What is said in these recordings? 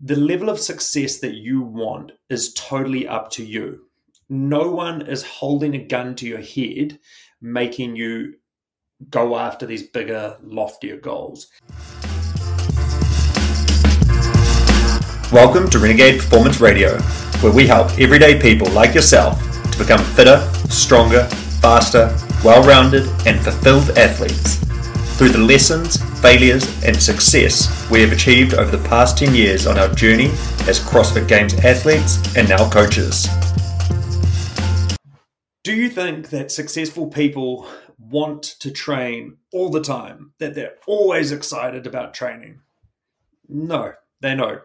the level of success that you want is totally up to you. No one is holding a gun to your head, making you go after these bigger, loftier goals. Welcome to Renegade Performance Radio, where we help everyday people like yourself to become fitter, stronger, faster, well rounded, and fulfilled athletes. Through the lessons, failures, and success we have achieved over the past 10 years on our journey as CrossFit Games athletes and now coaches. Do you think that successful people want to train all the time? That they're always excited about training? No, they don't.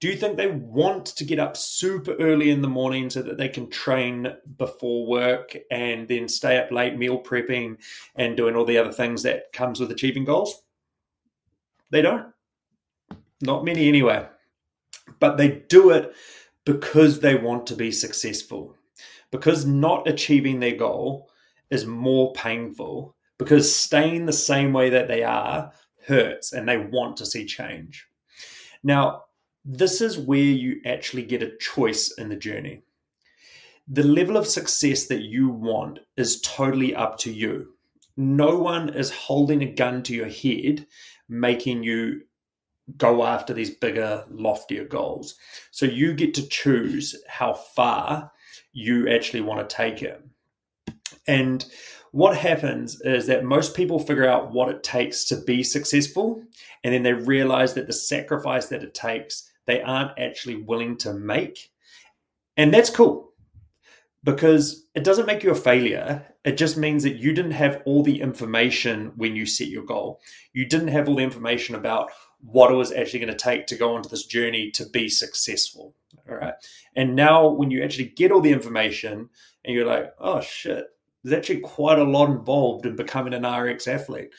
Do you think they want to get up super early in the morning so that they can train before work and then stay up late meal prepping and doing all the other things that comes with achieving goals? They don't. Not many anyway. But they do it because they want to be successful. Because not achieving their goal is more painful because staying the same way that they are hurts and they want to see change. Now, this is where you actually get a choice in the journey. The level of success that you want is totally up to you. No one is holding a gun to your head, making you go after these bigger, loftier goals. So you get to choose how far you actually want to take it. And what happens is that most people figure out what it takes to be successful, and then they realize that the sacrifice that it takes they aren't actually willing to make. And that's cool because it doesn't make you a failure. It just means that you didn't have all the information when you set your goal. You didn't have all the information about what it was actually going to take to go onto this journey to be successful. All right. And now, when you actually get all the information and you're like, oh shit, there's actually quite a lot involved in becoming an RX athlete.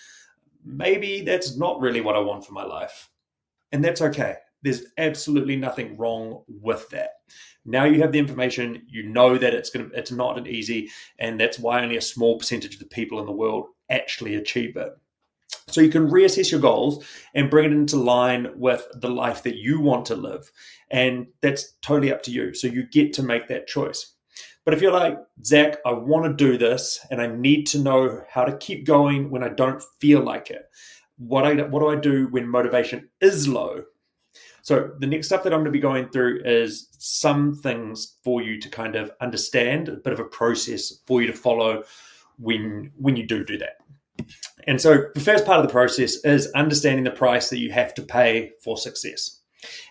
Maybe that's not really what I want for my life. And that's okay. There's absolutely nothing wrong with that. Now you have the information, you know that it's going to, it's not an easy, and that's why only a small percentage of the people in the world actually achieve it. So you can reassess your goals and bring it into line with the life that you want to live. And that's totally up to you. So you get to make that choice. But if you're like, Zak, I want to do this and I need to know how to keep going when I don't feel like it. What I what do I do when motivation is low? So the next stuff that I'm going to be going through is some things for you to kind of understand, a bit of a process for you to follow when when you do do that. And so the first part of the process is understanding the price that you have to pay for success.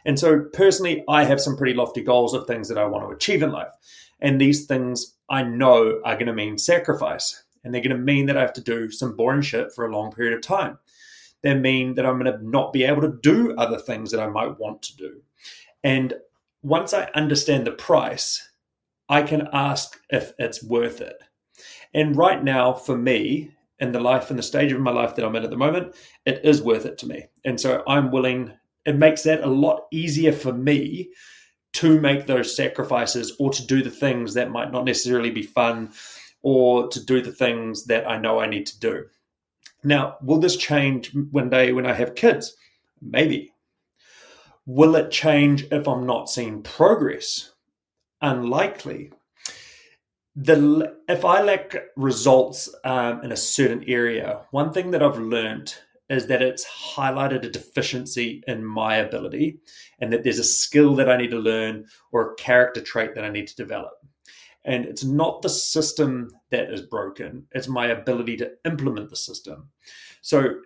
And so personally, I have some pretty lofty goals of things that I want to achieve in life. And these things I know are going to mean sacrifice. And they're going to mean that I have to do some boring shit for a long period of time they mean that I'm going to not be able to do other things that I might want to do. And once I understand the price, I can ask if it's worth it. And right now, for me, in the life and the stage of my life that I'm in at the moment, it is worth it to me. And so I'm willing, it makes that a lot easier for me to make those sacrifices or to do the things that might not necessarily be fun or to do the things that I know I need to do. Now, will this change one day when I have kids? Maybe. Will it change if I'm not seeing progress? Unlikely. The, if I lack results um, in a certain area, one thing that I've learned is that it's highlighted a deficiency in my ability and that there's a skill that I need to learn or a character trait that I need to develop. And it's not the system that is broken, it's my ability to implement the system. So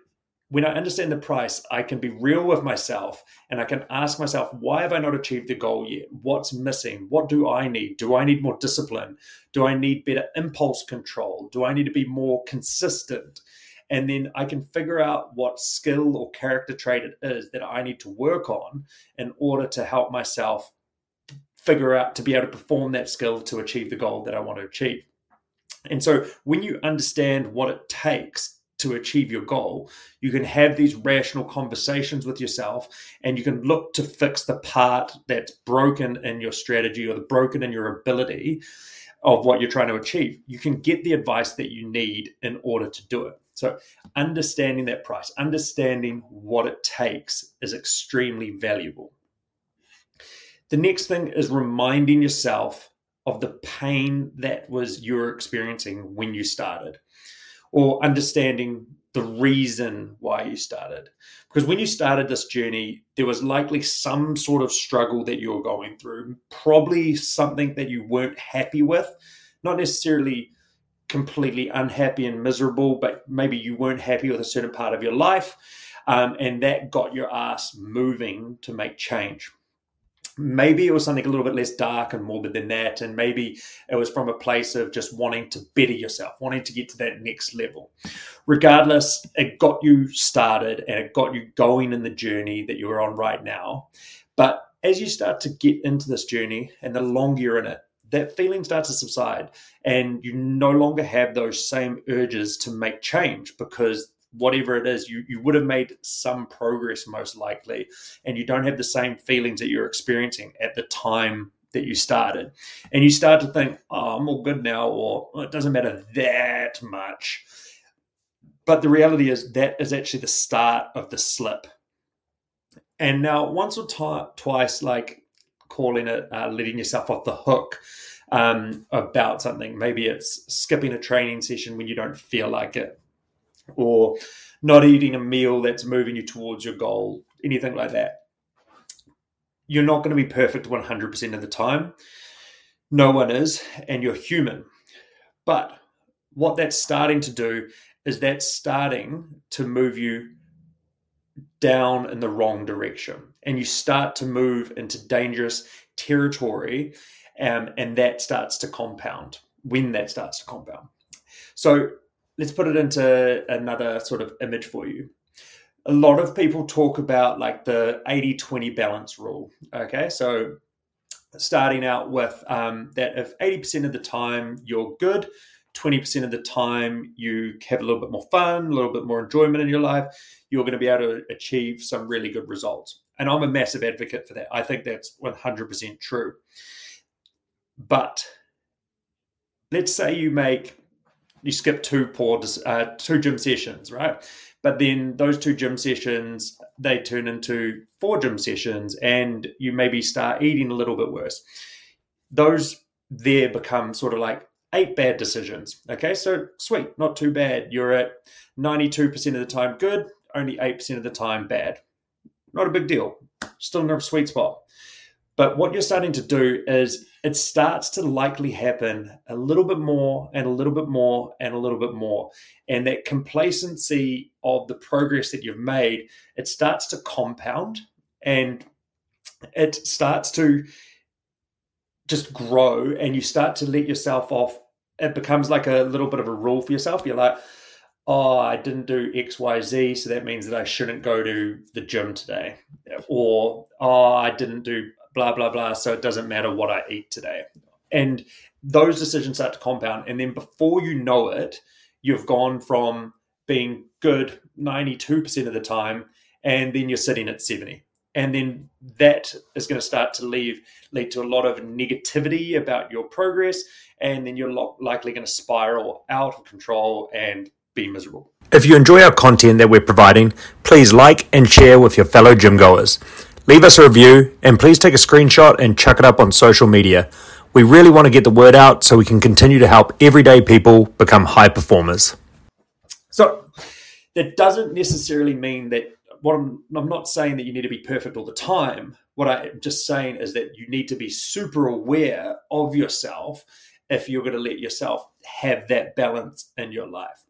when I understand the price, I can be real with myself and I can ask myself, why have I not achieved the goal yet? What's missing? What do I need? Do I need more discipline? Do I need better impulse control? Do I need to be more consistent? And then I can figure out what skill or character trait it is that I need to work on in order to help myself figure out to be able to perform that skill to achieve the goal that I want to achieve. And so when you understand what it takes to achieve your goal, you can have these rational conversations with yourself and you can look to fix the part that's broken in your strategy or the broken in your ability of what you're trying to achieve. You can get the advice that you need in order to do it. So understanding that price, understanding what it takes is extremely valuable. The next thing is reminding yourself of the pain that was you're experiencing when you started or understanding the reason why you started. Because when you started this journey there was likely some sort of struggle that you were going through probably something that you weren't happy with not necessarily completely unhappy and miserable but maybe you weren't happy with a certain part of your life um, and that got your ass moving to make change maybe it was something a little bit less dark and morbid than that and maybe it was from a place of just wanting to better yourself wanting to get to that next level. Regardless it got you started and it got you going in the journey that you're on right now. But as you start to get into this journey and the longer you're in it that feeling starts to subside and you no longer have those same urges to make change because whatever it is, you, you would have made some progress most likely, and you don't have the same feelings that you're experiencing at the time that you started. And you start to think, oh, I'm all good now, or oh, it doesn't matter that much. But the reality is that is actually the start of the slip. And now, once or t- twice, like calling it uh, letting yourself off the hook um, about something. Maybe it's skipping a training session when you don't feel like it or not eating a meal that's moving you towards your goal, anything like that. You're not going to be perfect 100% of the time. No one is, and you're human. But what that's starting to do is that's starting to move you down in the wrong direction. And you start to move into dangerous territory, um, and that starts to compound when that starts to compound. So let's put it into another sort of image for you. A lot of people talk about like the 80 20 balance rule. Okay. So starting out with um, that if 80% of the time you're good, 20% of the time you have a little bit more fun, a little bit more enjoyment in your life, you're going to be able to achieve some really good results. And I'm a massive advocate for that. I think that's 100% true. But let's say you make you skip two poor uh, two gym sessions, right? But then those two gym sessions they turn into four gym sessions, and you maybe start eating a little bit worse. Those there become sort of like eight bad decisions. Okay, so sweet, not too bad. You're at ninety two percent of the time good, only eight percent of the time bad. Not a big deal. Still in a sweet spot. But what you're starting to do is it starts to likely happen a little bit more and a little bit more and a little bit more. And that complacency of the progress that you've made, it starts to compound and it starts to just grow and you start to let yourself off. It becomes like a little bit of a rule for yourself. You're like, oh, I didn't do X, Y, Z, so that means that I shouldn't go to the gym today. Or, oh, I didn't do blah, blah, blah. So it doesn't matter what I eat today. And those decisions start to compound. And then before you know it, you've gone from being good 92% of the time, and then you're sitting at 70. And then that is going to start to leave, lead to a lot of negativity about your progress. And then you're likely going to spiral out of control and be miserable. If you enjoy our content that we're providing, please like and share with your fellow gym goers. Leave us a review and please take a screenshot and chuck it up on social media. We really want to get the word out so we can continue to help everyday people become high performers. So, that doesn't necessarily mean that what I'm, I'm not saying that you need to be perfect all the time. What I'm just saying is that you need to be super aware of yourself if you're going to let yourself have that balance in your life.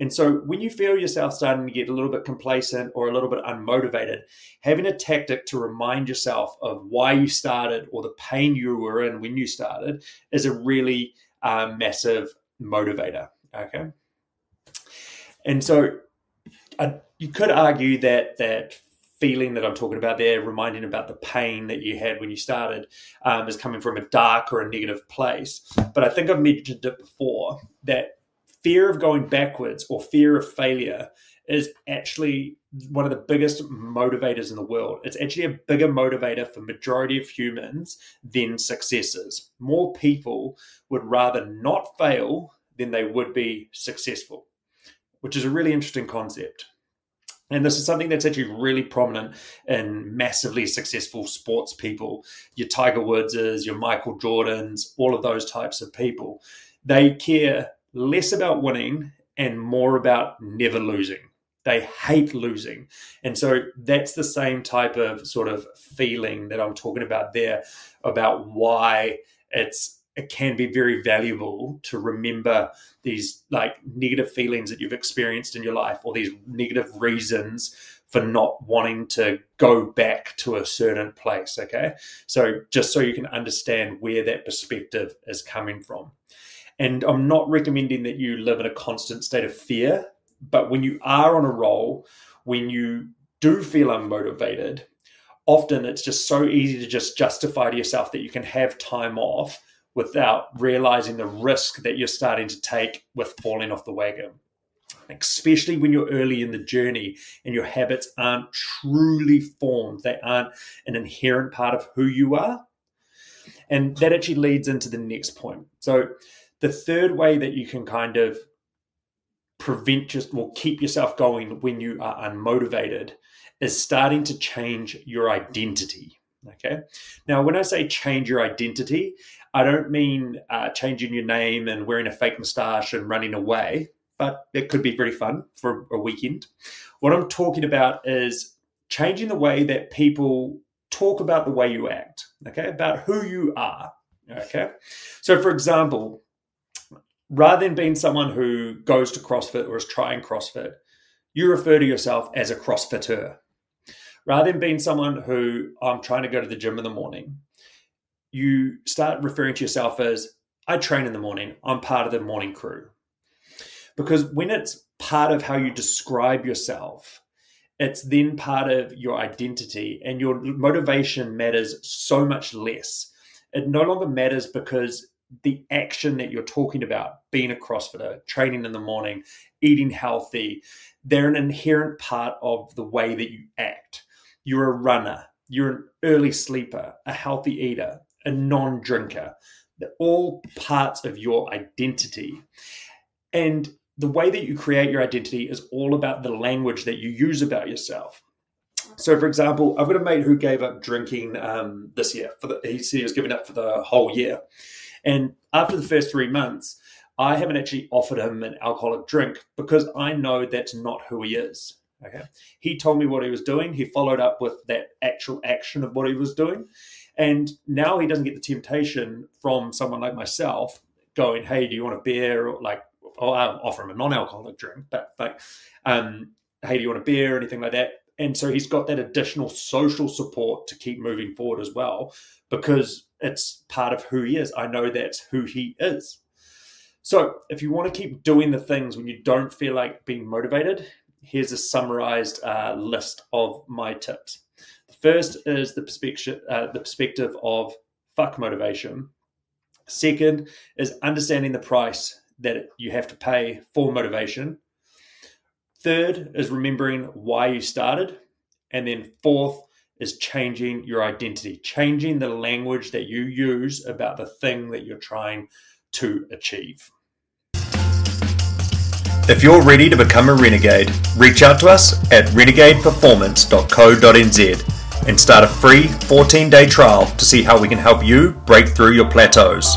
And so when you feel yourself starting to get a little bit complacent or a little bit unmotivated, having a tactic to remind yourself of why you started or the pain you were in when you started is a really uh, massive motivator. Okay. And so uh, you could argue that that feeling that I'm talking about there, reminding about the pain that you had when you started, um, is coming from a dark or a negative place. But I think I've mentioned it before that fear of going backwards or fear of failure is actually one of the biggest motivators in the world. It's actually a bigger motivator for majority of humans than successes. More people would rather not fail than they would be successful. which is a really interesting concept. And this is something that's actually really prominent in massively successful sports people. Your Tiger Woodses, your Michael Jordans, all of those types of people. They care less about winning and more about never losing. They hate losing. And so that's the same type of sort of feeling that I'm talking about there about why it's it can be very valuable to remember these like negative feelings that you've experienced in your life or these negative reasons for not wanting to go back to a certain place okay so just so you can understand where that perspective is coming from and i'm not recommending that you live in a constant state of fear but when you are on a roll, when you do feel unmotivated, often it's just so easy to just justify to yourself that you can have time off without realizing the risk that you're starting to take with falling off the wagon. Especially when you're early in the journey and your habits aren't truly formed, they aren't an inherent part of who you are. And that actually leads into the next point. So, the third way that you can kind of prevent just or keep yourself going when you are unmotivated is starting to change your identity. Okay. Now, when I say change your identity, I don't mean uh, changing your name and wearing a fake mustache and running away, but it could be pretty fun for a weekend. What I'm talking about is changing the way that people talk about the way you act, okay, about who you are. Okay. So, for example, rather than being someone who goes to CrossFit or is trying CrossFit, you refer to yourself as a CrossFitter. Rather than being someone who I'm trying to go to the gym in the morning, you start referring to yourself as I train in the morning, I'm part of the morning crew. Because when it's part of how you describe yourself, it's then part of your identity and your motivation matters so much less. It no longer matters because the action that you're talking about, being a CrossFitter, training in the morning, eating healthy, they're an inherent part of the way that you act. You're a runner, you're an early sleeper, a healthy eater, a non drinker. They're all parts of your identity. And the way that you create your identity is all about the language that you use about yourself. So, for example, I've got a mate who gave up drinking um, this year. For the, he said he was giving up for the whole year. And after the first three months, I haven't actually offered him an alcoholic drink because I know that's not who he is. Okay. He told me what he was doing. He followed up with that actual action of what he was doing. And now he doesn't get the temptation from someone like myself going, Hey, do you want a beer? Or like, oh, I'll offer him a non alcoholic drink, but like, um, Hey, do you want a beer or anything like that? And so he's got that additional social support to keep moving forward as well because it's part of who he is. I know that's who he is. So, if you want to keep doing the things when you don't feel like being motivated, here's a summarized uh, list of my tips. The first is the perspective, uh, the perspective of fuck motivation. Second is understanding the price that you have to pay for motivation. Third is remembering why you started. And then fourth is changing your identity, changing the language that you use about the thing that you're trying to achieve. If you're ready to become a renegade, reach out to us at renegadeperformance.co.nz and start a free 14 day trial to see how we can help you break through your plateaus.